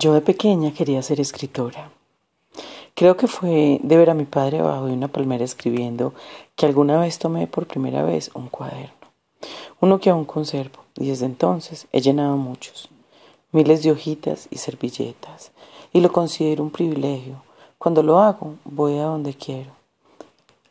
Yo de pequeña quería ser escritora. Creo que fue de ver a mi padre abajo de una palmera escribiendo que alguna vez tomé por primera vez un cuaderno, uno que aún conservo, y desde entonces he llenado muchos, miles de hojitas y servilletas, y lo considero un privilegio. Cuando lo hago, voy a donde quiero,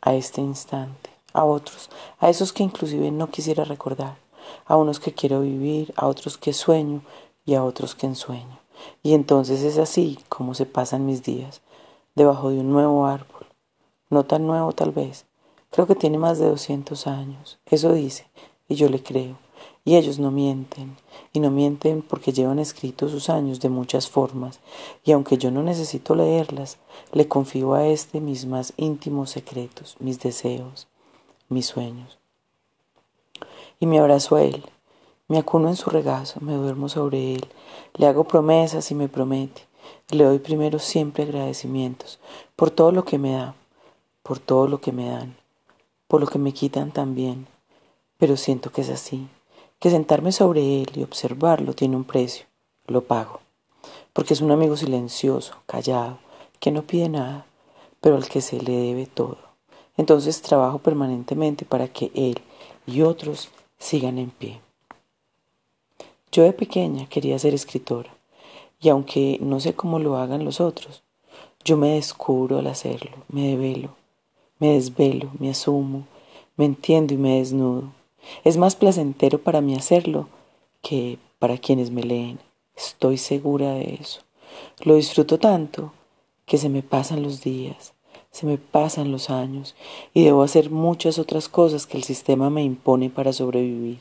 a este instante, a otros, a esos que inclusive no quisiera recordar, a unos que quiero vivir, a otros que sueño y a otros que ensueño. Y entonces es así como se pasan mis días, debajo de un nuevo árbol. No tan nuevo tal vez. Creo que tiene más de 200 años. Eso dice, y yo le creo. Y ellos no mienten, y no mienten porque llevan escritos sus años de muchas formas, y aunque yo no necesito leerlas, le confío a este mis más íntimos secretos, mis deseos, mis sueños. Y me abrazo a él, me acuno en su regazo, me duermo sobre él, le hago promesas y me promete. Le doy primero siempre agradecimientos por todo lo que me da, por todo lo que me dan, por lo que me quitan también. Pero siento que es así, que sentarme sobre él y observarlo tiene un precio. Lo pago, porque es un amigo silencioso, callado, que no pide nada, pero al que se le debe todo. Entonces trabajo permanentemente para que él y otros sigan en pie. Yo de pequeña quería ser escritora, y aunque no sé cómo lo hagan los otros, yo me descubro al hacerlo, me develo, me desvelo, me asumo, me entiendo y me desnudo. Es más placentero para mí hacerlo que para quienes me leen. Estoy segura de eso. Lo disfruto tanto que se me pasan los días, se me pasan los años y debo hacer muchas otras cosas que el sistema me impone para sobrevivir.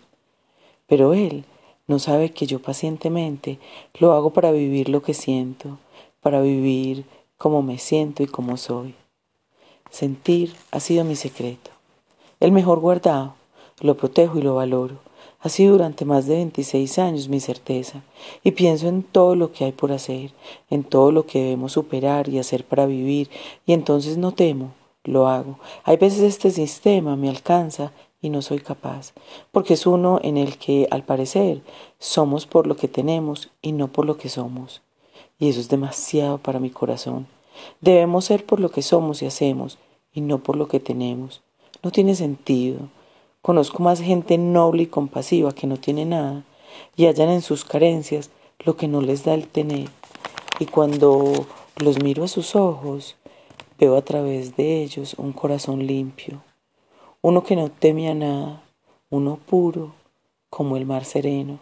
Pero él no sabe que yo pacientemente lo hago para vivir lo que siento, para vivir como me siento y como soy. Sentir ha sido mi secreto. El mejor guardado, lo protejo y lo valoro. Ha sido durante más de 26 años mi certeza, y pienso en todo lo que hay por hacer, en todo lo que debemos superar y hacer para vivir, y entonces no temo, lo hago. Hay veces este sistema me alcanza y no soy capaz, porque es uno en el que, al parecer, somos por lo que tenemos y no por lo que somos. Y eso es demasiado para mi corazón. Debemos ser por lo que somos y hacemos, y no por lo que tenemos. No tiene sentido. Conozco más gente noble y compasiva que no tiene nada, y hallan en sus carencias lo que no les da el tener. Y cuando los miro a sus ojos, veo a través de ellos un corazón limpio, uno que no teme a nada, uno puro como el mar sereno.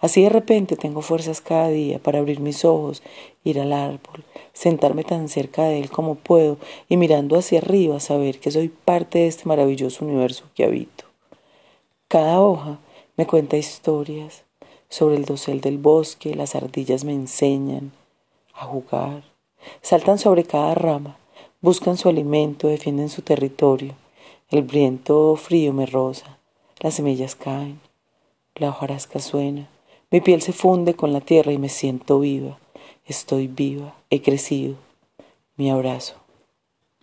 Así de repente tengo fuerzas cada día para abrir mis ojos, ir al árbol, sentarme tan cerca de él como puedo y mirando hacia arriba saber que soy parte de este maravilloso universo que habito. Cada hoja me cuenta historias sobre el dosel del bosque, las ardillas me enseñan a jugar, saltan sobre cada rama, buscan su alimento, defienden su territorio. El viento frío me roza, las semillas caen, la hojarasca suena, mi piel se funde con la tierra y me siento viva. Estoy viva, he crecido. Mi abrazo.